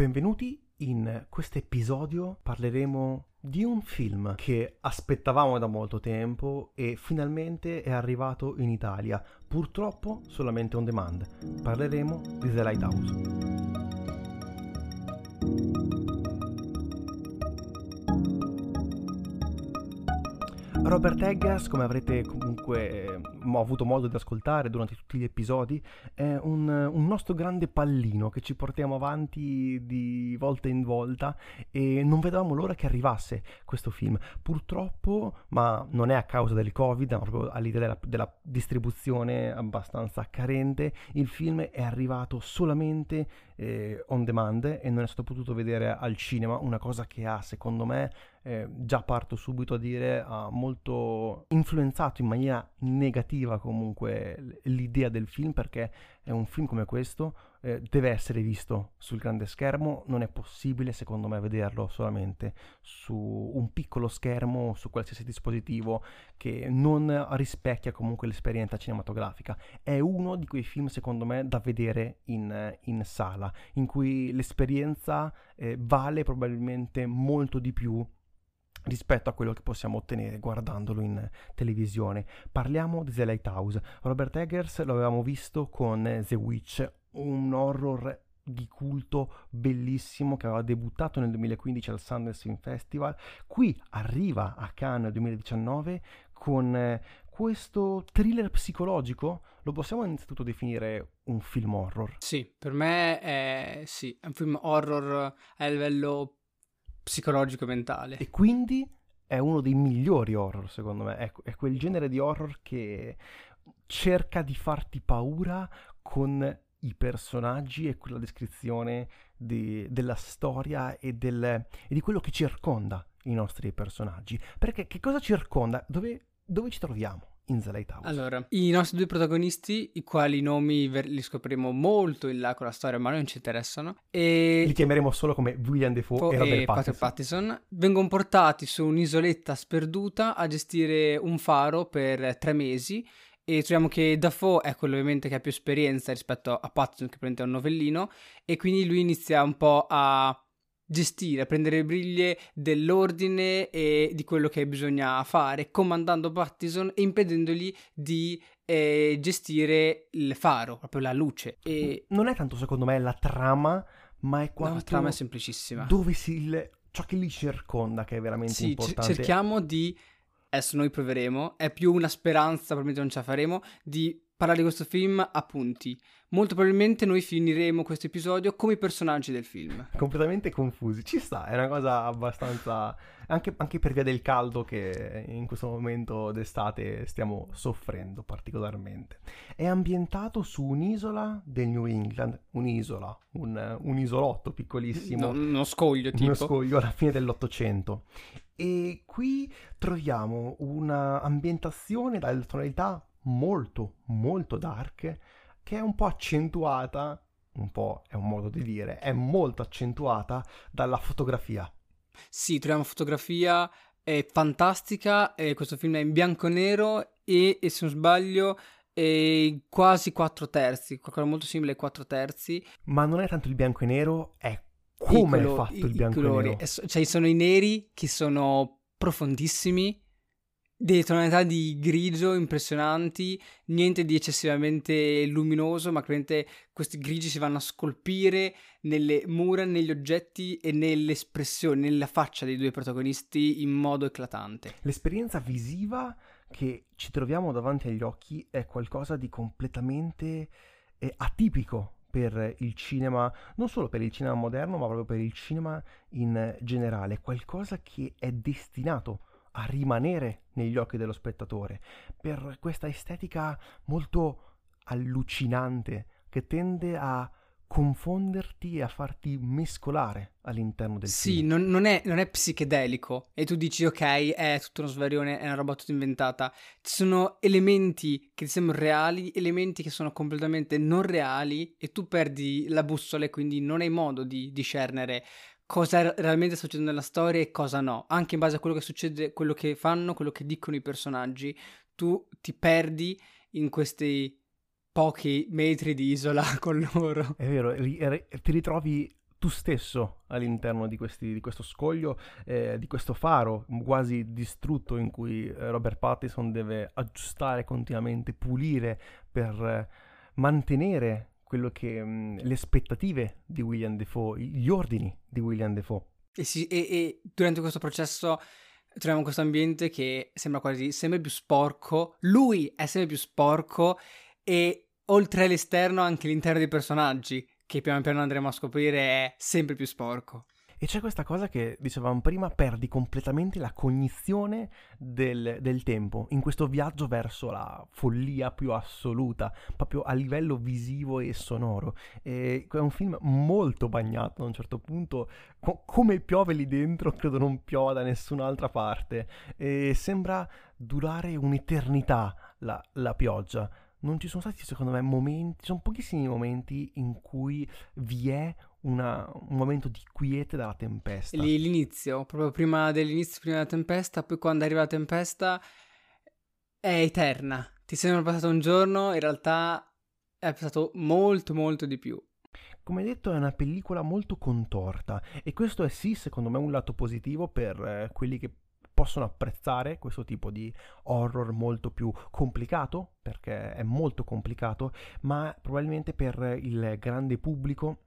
Benvenuti in questo episodio parleremo di un film che aspettavamo da molto tempo e finalmente è arrivato in Italia, purtroppo solamente on demand. Parleremo di The Lighthouse. Robert Eggers, come avrete comunque eh, avuto modo di ascoltare durante tutti gli episodi, è un, un, nostro grande pallino che ci portiamo avanti di volta in volta e non vedevamo l'ora che arrivasse questo film. Purtroppo, ma non è a causa del Covid, ma proprio all'idea della, della distribuzione abbastanza carente, il film è arrivato solamente eh, on demand e non è stato potuto vedere al cinema, una cosa che ha secondo me eh, già parto subito a dire, ha molto influenzato in maniera negativa comunque l'idea del film perché è un film come questo eh, deve essere visto sul grande schermo, non è possibile secondo me vederlo solamente su un piccolo schermo, su qualsiasi dispositivo che non rispecchia comunque l'esperienza cinematografica. È uno di quei film secondo me da vedere in, in sala, in cui l'esperienza eh, vale probabilmente molto di più rispetto a quello che possiamo ottenere guardandolo in televisione. Parliamo di The Lighthouse. Robert Eggers lo avevamo visto con The Witch, un horror di culto bellissimo che aveva debuttato nel 2015 al Sundance Film Festival. Qui arriva a Cannes nel 2019 con questo thriller psicologico. Lo possiamo innanzitutto definire un film horror? Sì, per me è, sì, è un film horror a livello psicologico mentale. E quindi è uno dei migliori horror, secondo me. È, è quel genere di horror che cerca di farti paura con i personaggi e quella descrizione di, della storia e, del, e, di quello che circonda i nostri personaggi. Perché che cosa circonda? Dove, dove ci troviamo? In The Lighthouse. Allora, i nostri due protagonisti, i quali nomi ver- li scopriremo molto in là con la storia, ma non ci interessano. E... Li chiameremo solo come William Defoe e, e Robert Pattinson. Pattinson. Vengono portati su un'isoletta sperduta a gestire un faro per tre mesi e troviamo che Dafoe è quello ovviamente che ha più esperienza rispetto a Pattinson che prende un novellino e quindi lui inizia un po' a gestire, a prendere le briglie dell'ordine e di quello che bisogna fare, comandando Pattison e impedendogli di eh, gestire il faro, proprio la luce. E... Non è tanto secondo me la trama, ma è quanto... No, la trama è semplicissima. Dove si... Il... ciò che li circonda che è veramente sì, importante. C- cerchiamo di... Adesso noi proveremo, è più una speranza, probabilmente non ce la faremo, di parlare di questo film a punti. Molto probabilmente noi finiremo questo episodio come i personaggi del film. Completamente confusi. Ci sta, è una cosa abbastanza... Anche, anche, per via del caldo che in questo momento d'estate stiamo soffrendo particolarmente. È ambientato su un'isola del New England, un'isola, un, un isolotto piccolissimo. No, uno scoglio tipo. Uno scoglio alla fine dell'Ottocento. E qui troviamo un'ambientazione dalle tonalità molto, molto dark, che è un po' accentuata, un po' è un modo di dire, è molto accentuata dalla fotografia. Sì, troviamo fotografia è fantastica, e questo film è in bianco e nero e, e se non sbaglio è quasi 4 terzi, qualcosa molto simile ai 4 terzi. Ma non è tanto il bianco e nero, è come è fatto il bianco e nero. Cioè, sono i neri che sono profondissimi delle tonalità di grigio impressionanti, niente di eccessivamente luminoso, ma claramente questi grigi si vanno a scolpire nelle mura, negli oggetti e nelle espressioni, nella faccia dei due protagonisti in modo eclatante. L'esperienza visiva che ci troviamo davanti agli occhi è qualcosa di completamente eh, atipico per il cinema, non solo per il cinema moderno, ma proprio per il cinema in generale, qualcosa che è destinato a rimanere negli occhi dello spettatore, per questa estetica molto allucinante che tende a confonderti e a farti mescolare all'interno del sì, film. Sì, non, non, non, è psichedelico e tu dici ok, è tutto uno svarione, è una roba tutta inventata. Ci sono elementi che ti sembrano reali, elementi che sono completamente non reali e tu perdi la bussola e quindi non hai modo di discernere cosa realmente sta nella storia e cosa no. Anche in base a quello che succede, quello che fanno, quello che dicono i personaggi, tu ti perdi in questi pochi metri di isola con loro. È vero, ti ritrovi tu stesso all'interno di, questi, di questo scoglio, eh, di questo faro quasi distrutto in cui Robert Pattinson deve aggiustare continuamente, pulire per eh, mantenere quello che mh, mm, le aspettative di William Defoe, gli ordini di William Defoe. E, sì, e, e durante questo processo troviamo questo ambiente che sembra quasi sempre più sporco, lui è sempre più sporco e oltre all'esterno anche l'interno dei personaggi che piano piano andremo a scoprire è sempre più sporco. E c'è questa cosa che dicevamo prima, perdi completamente la cognizione del, del, tempo in questo viaggio verso la follia più assoluta, proprio a livello visivo e sonoro. E è un film molto bagnato a un certo punto, Co- come piove lì dentro credo non piova da nessun'altra parte. E sembra durare un'eternità la, la pioggia non ci sono stati secondo me momenti, ci sono pochissimi momenti in cui vi è una, un momento di quiete dalla tempesta. L- l'inizio, proprio prima dell'inizio, prima della tempesta, poi quando arriva la tempesta è eterna. Ti sembra passato un giorno, in realtà è passato molto molto di più. Come detto è una pellicola molto contorta e questo è sì secondo me un lato positivo per eh, quelli che possono apprezzare questo tipo di horror molto più complicato, perché è molto complicato, ma probabilmente per il grande pubblico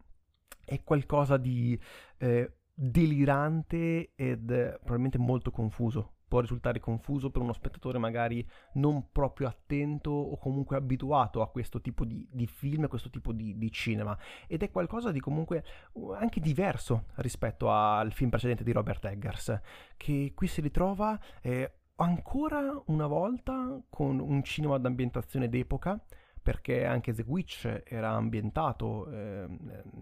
è qualcosa di eh, delirante ed probabilmente molto confuso può risultare confuso per uno spettatore magari non proprio attento o comunque abituato a questo tipo di, di film, a questo tipo di, di, cinema. Ed è qualcosa di comunque uh, anche diverso rispetto al film precedente di Robert Eggers, che qui si ritrova eh, ancora una volta con un cinema d'ambientazione d'epoca perché anche The Witch era ambientato eh,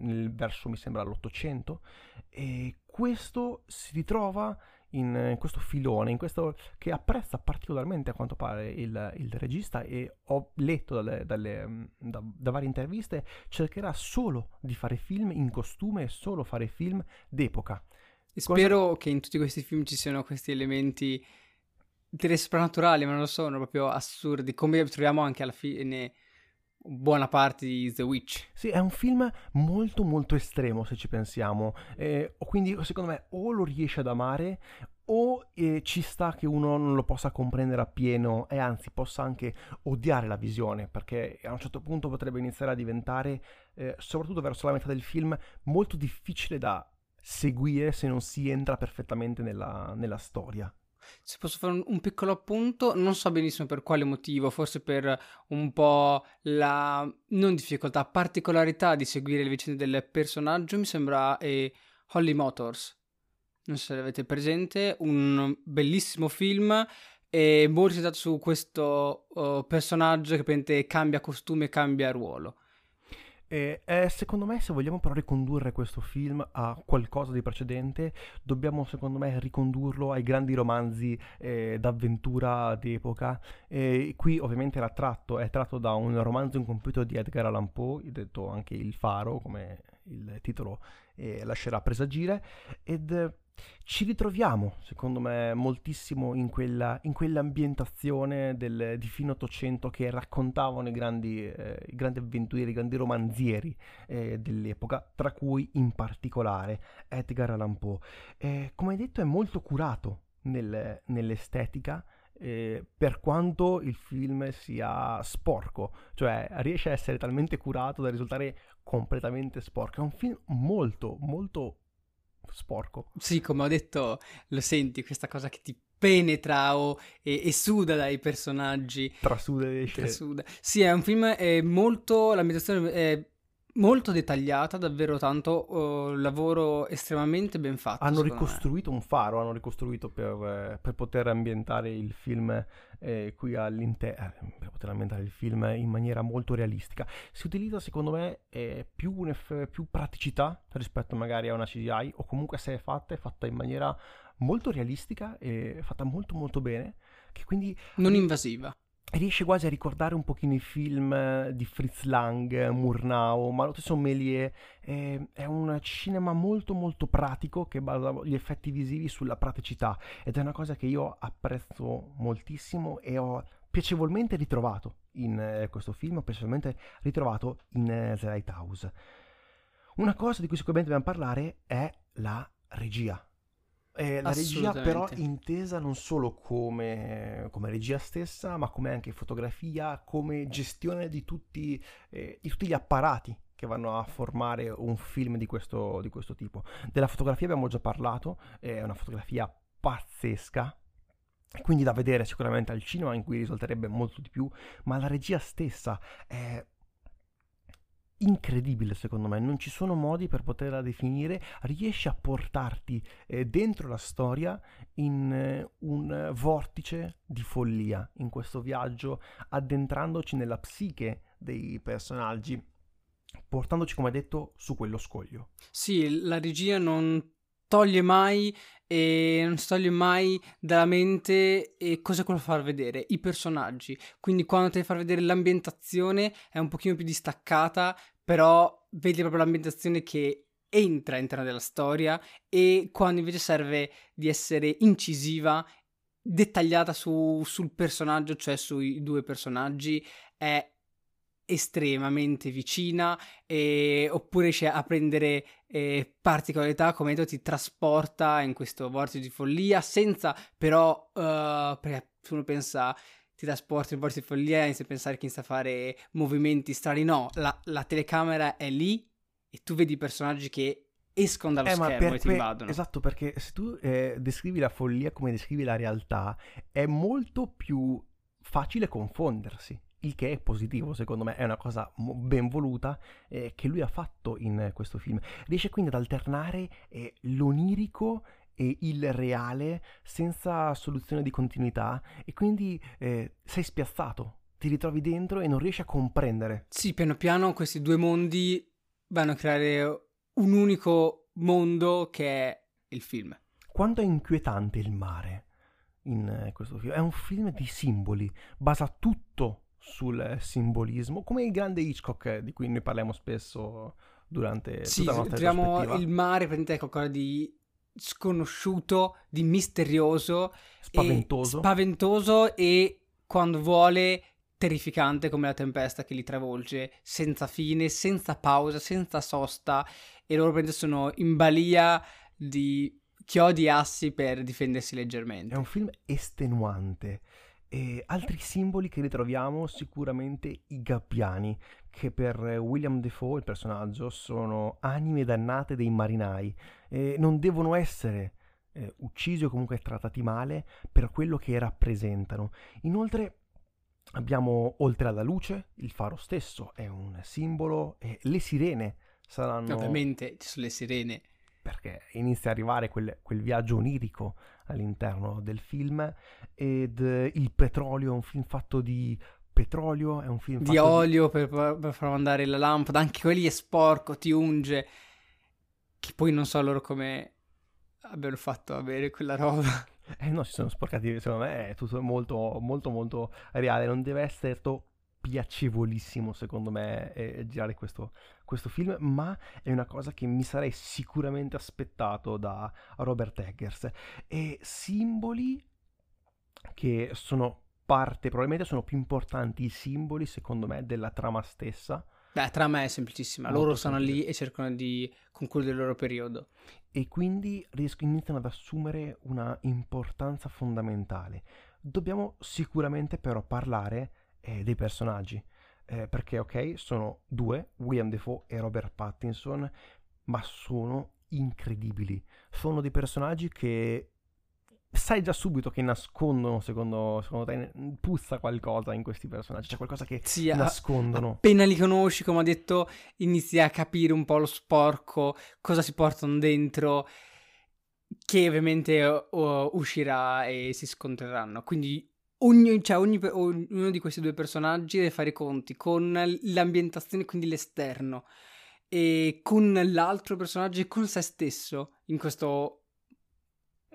nel verso mi sembra l'Ottocento e questo si ritrova in, in, questo filone, in questo che apprezza particolarmente a quanto pare il, il regista e ho letto dalle, dalle, mm, da, da, varie interviste, cercherà solo di fare film in costume e solo fare film d'epoca. E spero Cosa... che in tutti questi film ci siano questi elementi direi soprannaturali, ma non lo sono, proprio assurdi, come troviamo anche alla fine buona parte di The Witch. Sì, è un film molto molto estremo se ci pensiamo, eh, quindi secondo me o lo riesce ad amare o eh, ci sta che uno non lo possa comprendere appieno e anzi possa anche odiare la visione perché a un certo punto potrebbe iniziare a diventare, eh, soprattutto verso la metà del film, molto difficile da seguire se non si entra perfettamente nella, nella storia. Se posso fare un, piccolo appunto, non so benissimo per quale motivo, forse per un po' la non difficoltà, particolarità di seguire le vicende del personaggio, mi sembra eh, Holly Motors. Non so se l'avete presente, un bellissimo film e molto centrato su questo uh, personaggio che cambia costume e cambia ruolo. E, eh, secondo me, se vogliamo però ricondurre questo film a qualcosa di precedente, dobbiamo, secondo me, ricondurlo ai grandi romanzi eh, d'avventura d'epoca. E qui, ovviamente, era tratto, è tratto da un romanzo incompiuto di Edgar Allan Poe, detto anche Il Faro, come il titolo eh, lascerà presagire, ed ci ritroviamo, secondo me, moltissimo in, quella, in quell'ambientazione del, di fine Ottocento che raccontavano i grandi, eh, i grandi avventurieri, i grandi romanzieri eh, dell'epoca, tra cui in particolare Edgar Allan Poe. Eh, come detto, è molto curato nel, nell'estetica. Eh, per quanto il film sia sporco, cioè riesce a essere talmente curato da risultare completamente sporco. È un film molto, molto sporco. Sì, come ho detto, lo senti questa cosa che ti penetra o, e, suda dai personaggi. Trasuda e esce. Trasuda. Sì, è un film è molto, l'ambientazione è molto dettagliata, davvero tanto uh, lavoro estremamente ben fatto. Hanno ricostruito me. un faro, hanno ricostruito per, per poter ambientare il film eh, qui all'interno, eh, per poter ambientare il film in maniera molto realistica. Si utilizza secondo me eh, più, eff- più praticità rispetto magari a una CGI o comunque se è fatta è fatta in maniera molto realistica e fatta molto molto bene. Che quindi non invasiva riesce quasi a ricordare un pochino i film eh, di Fritz Lang, Murnau, ma lo stesso Méliès. È, è, un cinema molto molto pratico che basa gli effetti visivi sulla praticità ed è una cosa che io apprezzo moltissimo e ho piacevolmente ritrovato in eh, questo film, ho piacevolmente ritrovato in eh, The Lighthouse. Una cosa di cui sicuramente dobbiamo parlare è la regia. Eh, la regia però intesa non solo come, come, regia stessa, ma come anche fotografia, come gestione di tutti, eh, di tutti gli apparati che vanno a formare un film di questo, di questo tipo. Della fotografia abbiamo già parlato, è una fotografia pazzesca, quindi da vedere sicuramente al cinema in cui risulterebbe molto di più, ma la regia stessa è incredibile secondo me, non ci sono modi per poterla definire, riesce a portarti eh, dentro la storia in eh, un vortice di follia in questo viaggio, addentrandoci nella psiche dei personaggi, portandoci come detto su quello scoglio. Sì, la regia non toglie mai e non si toglie mai dalla mente e cosa vuole far vedere i personaggi. Quindi quando ti far vedere l'ambientazione è un pochino più distaccata, però vedi proprio l'ambientazione che entra all'interno della storia e quando invece serve di essere incisiva, dettagliata su, sul personaggio, cioè sui due personaggi, è estremamente vicina e, oppure riesce a prendere eh, particolarità come detto ti trasporta in questo vortice di follia senza però uh, perché uno pensa ti trasporta in vortice di follia inizia a pensare che inizia a fare movimenti strani no la, la telecamera è lì e tu vedi i personaggi che escono dallo eh, schermo e ti invadono. Esatto, perché se tu eh, descrivi la follia come descrivi la realtà, è molto più facile confondersi il che è positivo secondo me, è una cosa ben voluta eh, che lui ha fatto in questo film. Riesce quindi ad alternare eh, l'onirico e il reale senza soluzione di continuità e quindi eh, sei spiazzato, ti ritrovi dentro e non riesci a comprendere. Sì, piano piano questi due mondi vanno a creare un unico mondo che è il film. Quanto è inquietante il mare in eh, questo film? È un film di simboli, basa tutto sul simbolismo, come il grande Hitchcock di cui noi parliamo spesso durante sì, tutta la nostra il mare praticamente qualcosa di sconosciuto, di misterioso, spaventoso. E spaventoso e quando vuole terrificante come la tempesta che li travolge senza fine, senza pausa, senza sosta e loro praticamente sono in balia di chiodi assi per difendersi leggermente. È un film estenuante e altri simboli che ritroviamo sicuramente i gabbiani, che per William Defoe, il personaggio, sono anime dannate dei marinai e non devono essere eh, uccisi o comunque trattati male per quello che rappresentano. Inoltre abbiamo oltre alla luce, il faro stesso è un simbolo e le sirene saranno... Ovviamente ci sono le sirene perché inizia a arrivare quel, quel, viaggio onirico all'interno del film ed eh, il petrolio è un film fatto di petrolio, è un film di olio di... Per, per, far mandare la lampada, anche quelli è sporco, ti unge, che poi non so loro come abbiano fatto avere quella roba. Eh no, si sono sporcati, secondo me è tutto molto, molto, molto reale, non deve essere stato piacevolissimo secondo me eh, girare questo, questo, film, ma è una cosa che mi sarei sicuramente aspettato da Robert Eggers. E simboli che sono parte, probabilmente sono più importanti i simboli secondo me della trama stessa. La trama è semplicissima, Molto loro sono lì e cercano di concludere il loro periodo. E quindi riescono, iniziano ad assumere una importanza fondamentale. Dobbiamo sicuramente però parlare eh, dei personaggi. Eh, perché, ok, sono due, William Defoe e Robert Pattinson, ma sono incredibili. Sono dei personaggi che sai già subito che nascondono, secondo, secondo te, puzza qualcosa in questi personaggi, c'è qualcosa che sì, nascondono. Appena li conosci, come ho detto, inizi a capire un po' lo sporco, cosa si portano dentro, che ovviamente uh, uscirà e si scontreranno. Quindi ogni, cioè ogni, ognuno di questi due personaggi deve fare i conti con l'ambientazione, quindi l'esterno, e con l'altro personaggio e con se stesso in questo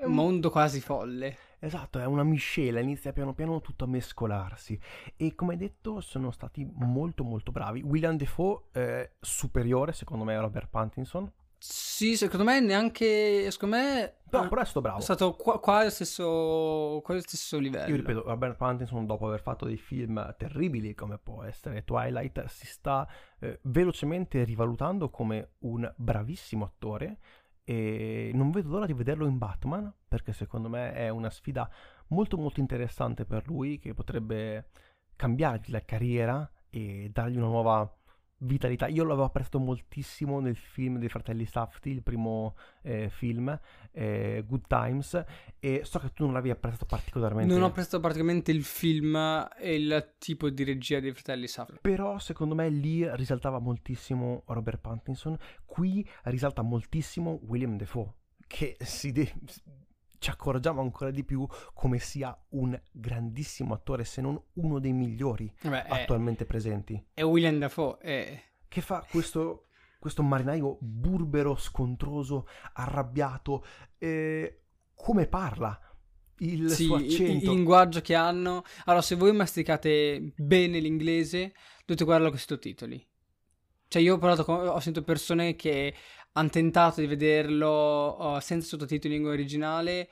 un... mondo quasi folle. Esatto, è una miscela, inizia piano piano tutto a mescolarsi e come detto sono stati molto molto bravi. William Defoe eh, superiore secondo me a Robert Pattinson, Sì, secondo me neanche. Secondo me. No, però è stato bravo. È stato qua, qua allo stesso, stesso livello. Io ripeto, Robert Pattinson, dopo aver fatto dei film terribili come può essere Twilight, si sta eh, velocemente rivalutando come un bravissimo attore. E non vedo l'ora di vederlo in Batman, perché secondo me è una sfida molto molto interessante per lui che potrebbe cambiargli la carriera e dargli una nuova vitalità. Io l'avevo apprezzato moltissimo nel film dei fratelli Safti, il primo eh, film, eh, Good Times, e so che tu non l'avevi apprezzato particolarmente. Non ho apprezzato particolarmente il film e il tipo di regia dei fratelli Safti. Però secondo me lì risaltava moltissimo Robert Pattinson, qui risalta moltissimo William Defoe, che si... De- ci accorgiamo ancora di più come sia un grandissimo attore, se non uno dei migliori Beh, attualmente è, presenti. È William Dafoe. È... Che fa questo, questo marinaio burbero, scontroso, arrabbiato. Eh, come parla? Il sì, suo accento. Il, il linguaggio che hanno. Allora, se voi masticate bene l'inglese, dovete guardarlo con sottotitoli. Cioè, io ho parlato con, ho sentito persone che hanno tentato di vederlo uh, senza sottotitoli in lingua originale.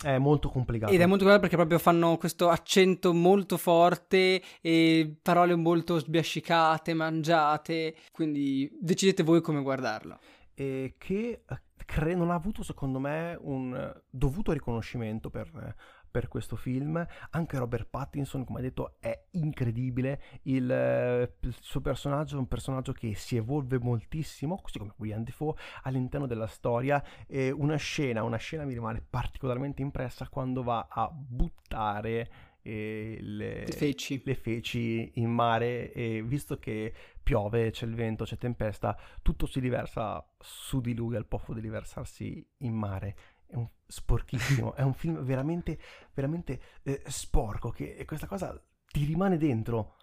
È molto complicato. Ed è molto complicato perché proprio fanno questo accento molto forte e parole molto sbiascicate, mangiate. Quindi decidete voi come guardarlo. E che eh, cre- non ha avuto, secondo me, un dovuto riconoscimento per per questo film. Anche Robert Pattinson, come ha detto, è incredibile. Il, eh, il, suo personaggio è un personaggio che si evolve moltissimo, così come William Defoe, all'interno della storia. E una scena, una scena mi rimane particolarmente impressa quando va a buttare le, le, feci. le, feci. in mare e visto che piove, c'è il vento, c'è tempesta, tutto si riversa su di lui al posto di riversarsi in mare è un sporchissimo, è un film veramente, veramente eh, sporco, che questa cosa ti rimane dentro,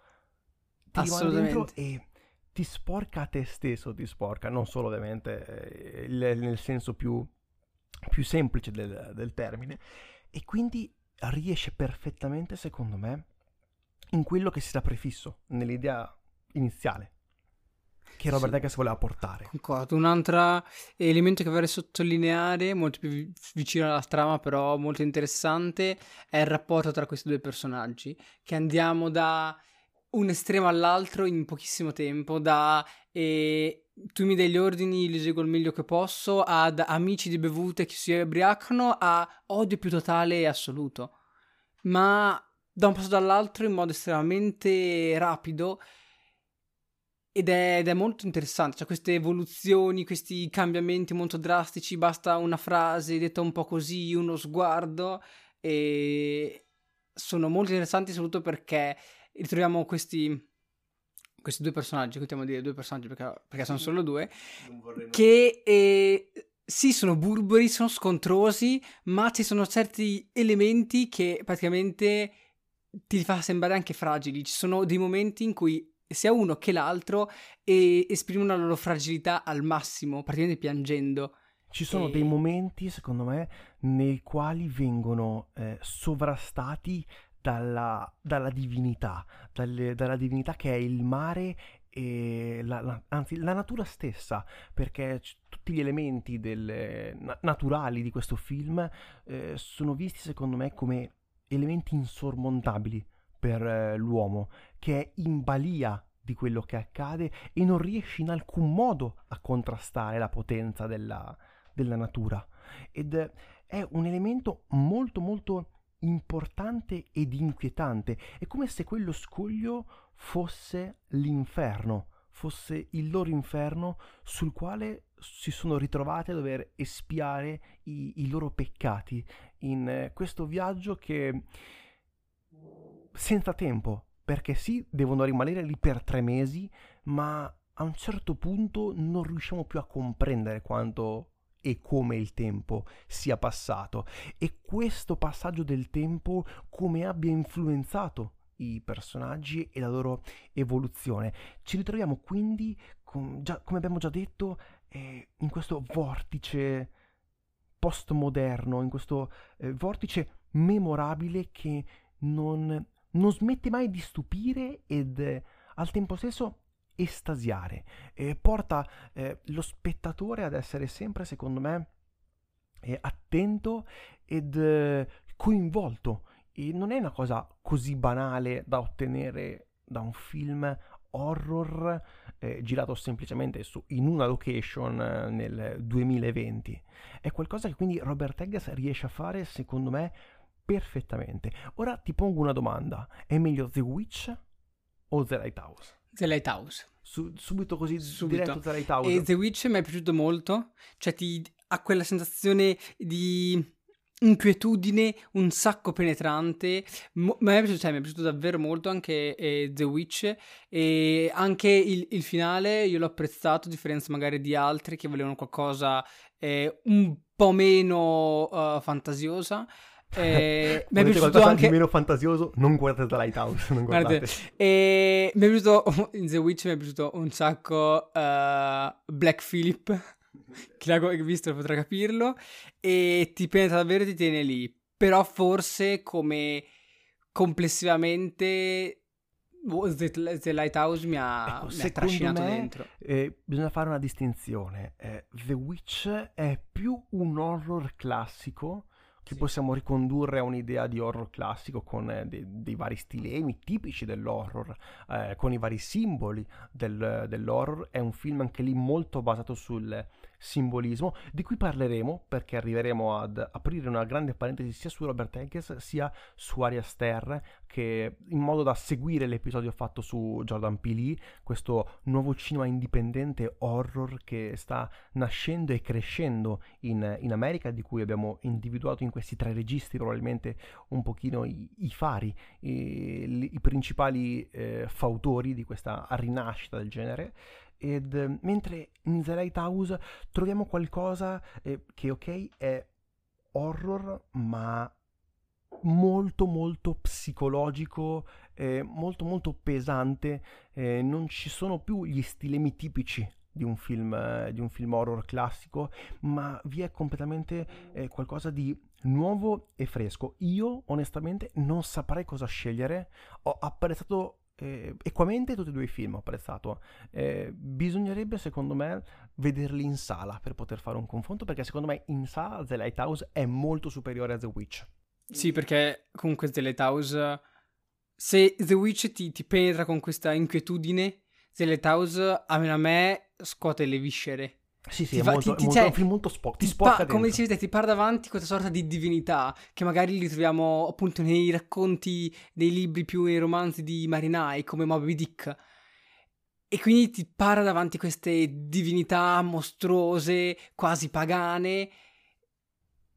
ti rimane dentro e ti sporca a te stesso, ti sporca, non solo ovviamente eh, nel senso più, più semplice del, del termine, e quindi riesce perfettamente, secondo me, in quello che si era prefisso nell'idea iniziale che Robert sì. Eggers voleva portare. Concordo. Un altro elemento che vorrei sottolineare, molto più vicino alla trama, però molto interessante, è il rapporto tra questi due personaggi, che andiamo da un estremo all'altro in pochissimo tempo, da eh, tu mi dai gli ordini, li eseguo il meglio che posso, ad amici di bevute che si ubriacano, a odio più totale e assoluto. Ma da un passo all'altro in modo estremamente rapido ed è, ed è, molto interessante, cioè queste evoluzioni, questi cambiamenti molto drastici, basta una frase detta un po' così, uno sguardo, e sono molto interessanti soprattutto perché ritroviamo questi, questi due personaggi, a dire due personaggi perché, perché sono solo due, che eh, sì sono burberi, sono scontrosi, ma ci sono certi elementi che praticamente ti fa sembrare anche fragili, ci sono dei momenti in cui sia uno che l'altro e esprimono la loro fragilità al massimo, praticamente piangendo. Ci sono e... dei momenti, secondo me, nei quali vengono eh, sovrastati dalla, dalla divinità, dalle, dalla divinità che è il mare e la, la, anzi la natura stessa, perché c- tutti gli elementi del, na- naturali di questo film eh, sono visti secondo me come elementi insormontabili per eh, l'uomo, che è in balia di quello che accade e non riesce in alcun modo a contrastare la potenza della, della natura. Ed è un elemento molto molto importante ed inquietante. È come se quello scoglio fosse l'inferno, fosse il loro inferno sul quale si sono ritrovati a dover espiare i, i loro peccati in eh, questo viaggio che senza tempo, perché sì, devono rimanere lì per tre mesi, ma a un certo punto non riusciamo più a comprendere quanto e come il tempo sia passato e questo passaggio del tempo come abbia influenzato i personaggi e la loro evoluzione. Ci ritroviamo quindi, com- già, come abbiamo già detto, eh, in questo vortice postmoderno, in questo eh, vortice memorabile che non non smette mai di stupire ed eh, al tempo stesso estasiare, eh, porta eh, lo spettatore ad essere sempre, secondo me, eh, attento ed eh, coinvolto. E non è una cosa così banale da ottenere da un film horror eh, girato semplicemente su, in una location eh, nel 2020. È qualcosa che quindi Robert Eggers riesce a fare, secondo me, perfettamente. Ora ti pongo una domanda: è meglio The Witch o The Lighthouse? The Lighthouse. Su, subito così subito. diretto The Lighthouse. E The Witch mi è piaciuto molto, cioè ti ha quella sensazione di inquietudine un sacco penetrante. Mo- mi, è piaciuto, cioè, mi è piaciuto davvero molto anche eh, The Witch e anche il, il, finale io l'ho apprezzato, a differenza magari di altri che volevano qualcosa eh, un po' meno uh, fantasiosa. Eh, mi è piaciuto anche meno fantasioso, non guardate The Lighthouse, non guardate. guardate. E mi è piaciuto in The Witch mi è piaciuto un sacco uh, Black Phillip chi l'ha visto potrà capirlo, e ti penetra davvero e ti tiene lì. Però forse come complessivamente The, The Lighthouse mi ha, ecco, mi ha trascinato me, dentro. Eh, bisogna fare una distinzione. Eh, The Witch è più un horror classico che sì. possiamo ricondurre a un'idea di horror classico con eh, dei, dei, vari stilemi tipici dell'horror, eh, con i vari simboli del, dell'horror. È un film anche lì molto basato sul simbolismo, di cui parleremo perché arriveremo ad aprire una grande parentesi sia su Robert Eggers sia su Aria Ster, che in modo da seguire l'episodio fatto su Jordan Peele, questo nuovo cinema indipendente horror che sta nascendo e crescendo in, in America, di cui abbiamo individuato in questi tre registi probabilmente un pochino i, i fari, i, i principali eh, fautori di questa rinascita del genere ed eh, mentre in The Lighthouse troviamo qualcosa eh, che ok è horror ma molto molto psicologico eh, molto molto pesante eh, non ci sono più gli stilemi tipici di un film, eh, di un film horror classico, ma vi è completamente eh, qualcosa di nuovo e fresco. Io onestamente non saprei cosa scegliere. Ho apprezzato eh, equamente tutti e due i film ho apprezzato. Eh, bisognerebbe, secondo me, vederli in sala per poter fare un confronto, perché secondo me in sala The Lighthouse è molto superiore a The Witch. Sì, perché comunque The Lighthouse, se The Witch ti, ti penetra con questa inquietudine, The Lighthouse, a me, scuote le viscere. Sì, sì, è, fa, molto, ti, ti, molto, cioè, un film molto spo- ti, ti pa- Come dicevi te, ti par davanti questa sorta di divinità che magari li troviamo appunto nei racconti dei libri più nei romanzi di marinai come Moby Dick. E quindi ti para davanti queste divinità mostruose, quasi pagane,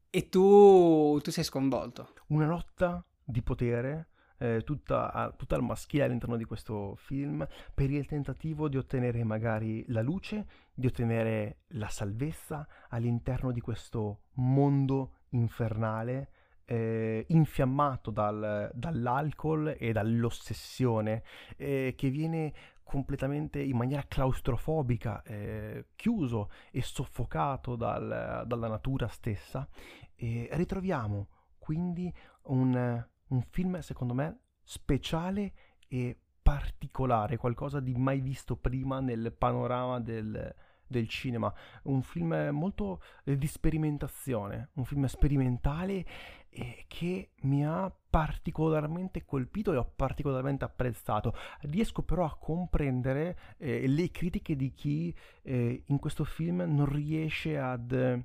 e tu, tu sei sconvolto. Una lotta di potere eh, tutta, tutta al maschile all'interno di questo film per il tentativo di ottenere magari la luce, di ottenere la salvezza all'interno di questo mondo infernale eh, infiammato dal, dall'alcol e dall'ossessione eh, che viene completamente in maniera claustrofobica, eh, chiuso e soffocato dal, dalla natura stessa. E ritroviamo quindi un, un film secondo me speciale e particolare, qualcosa di mai visto prima nel panorama del, del cinema, un film molto eh, di sperimentazione, un film sperimentale eh, che mi ha particolarmente colpito e ho particolarmente apprezzato. Riesco però a comprendere eh, le critiche di chi eh, in questo film non riesce ad eh,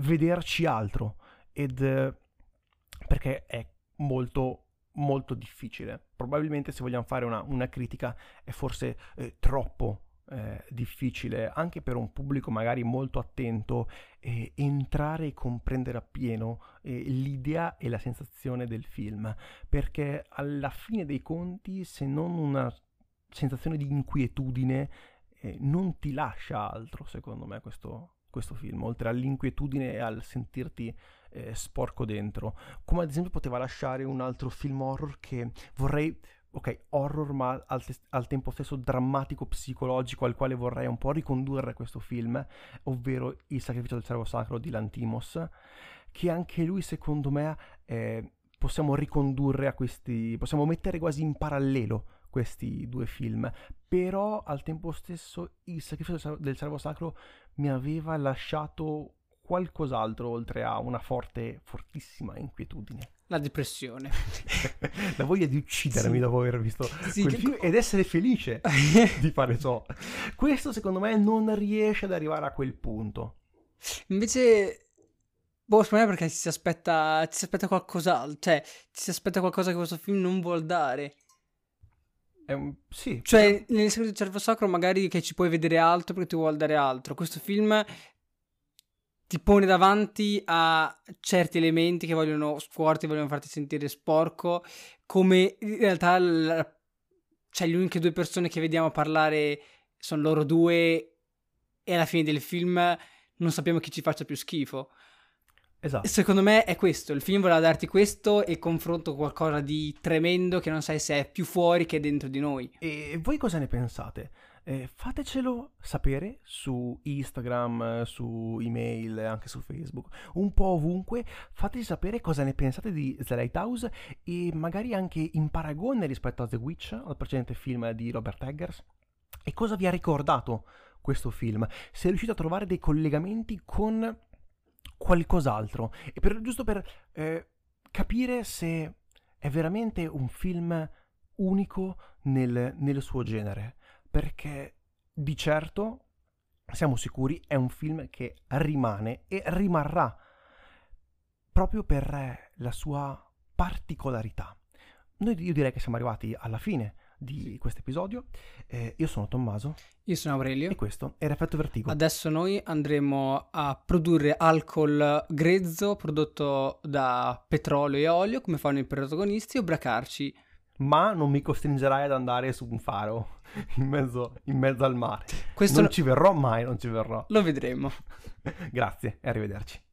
vederci altro ed perché è molto molto difficile. Probabilmente se vogliamo fare una, una critica è forse eh, troppo eh, difficile anche per un pubblico magari molto attento eh, entrare e comprendere appieno eh, l'idea e la sensazione del film perché alla fine dei conti se non una sensazione di inquietudine eh, non ti lascia altro secondo me questo, questo film oltre all'inquietudine e al sentirti eh, sporco dentro. Come ad esempio poteva lasciare un altro film horror che vorrei ok, horror ma al, te- al, tempo stesso drammatico psicologico al quale vorrei un po' ricondurre questo film, ovvero Il sacrificio del servo sacro di Lantimos, che anche lui secondo me eh, possiamo ricondurre a questi, possiamo mettere quasi in parallelo questi due film, però al tempo stesso il sacrificio del servo sacro mi aveva lasciato qualcos'altro oltre a una forte, fortissima inquietudine. La depressione. la voglia di uccidermi sì. dopo aver visto sì, quel film ed essere felice di fare ciò. Questo secondo me non riesce ad arrivare a quel punto. Invece, boh, secondo me perché ci si aspetta, ci si aspetta qualcos'altro, cioè ci si aspetta qualcosa che questo film non vuol dare. Un... sì. Cioè, nel segreto del cervo sacro magari che ci puoi vedere altro perché ti vuole dare altro. Questo film ti pone davanti a certi elementi che vogliono scuoterti, vogliono farti sentire sporco, come in realtà la... cioè, le uniche due persone che vediamo parlare sono loro due e alla fine del film non sappiamo chi ci faccia più schifo. Esatto. Secondo me è questo, il film voleva darti questo e confronto qualcosa di tremendo che non sai se è più fuori che dentro di noi. E voi cosa ne pensate? Eh, fatecelo sapere su Instagram, su email, anche su Facebook, un po' ovunque. Fateci sapere cosa ne pensate di The Lighthouse e magari anche in paragone rispetto a The Witch, al precedente film di Robert Eggers. E cosa vi ha ricordato questo film? Se riuscite a trovare dei collegamenti con qualcos'altro. E per, giusto per eh, capire se è veramente un film unico nel, nel suo genere perché di certo siamo sicuri è un film che rimane e rimarrà proprio per la sua particolarità. Noi, io direi che siamo arrivati alla fine di questo episodio. Eh, io sono Tommaso. Io sono Aurelio. E questo è Effetto Vertigo. Adesso noi andremo a produrre alcol grezzo prodotto da petrolio e olio, come fanno i protagonisti, e ubriacarci ma non mi costringerai ad andare su un faro in mezzo, in mezzo al mare. Questo non lo... ci verrò mai, non ci verrò. Lo vedremo. Grazie e arrivederci.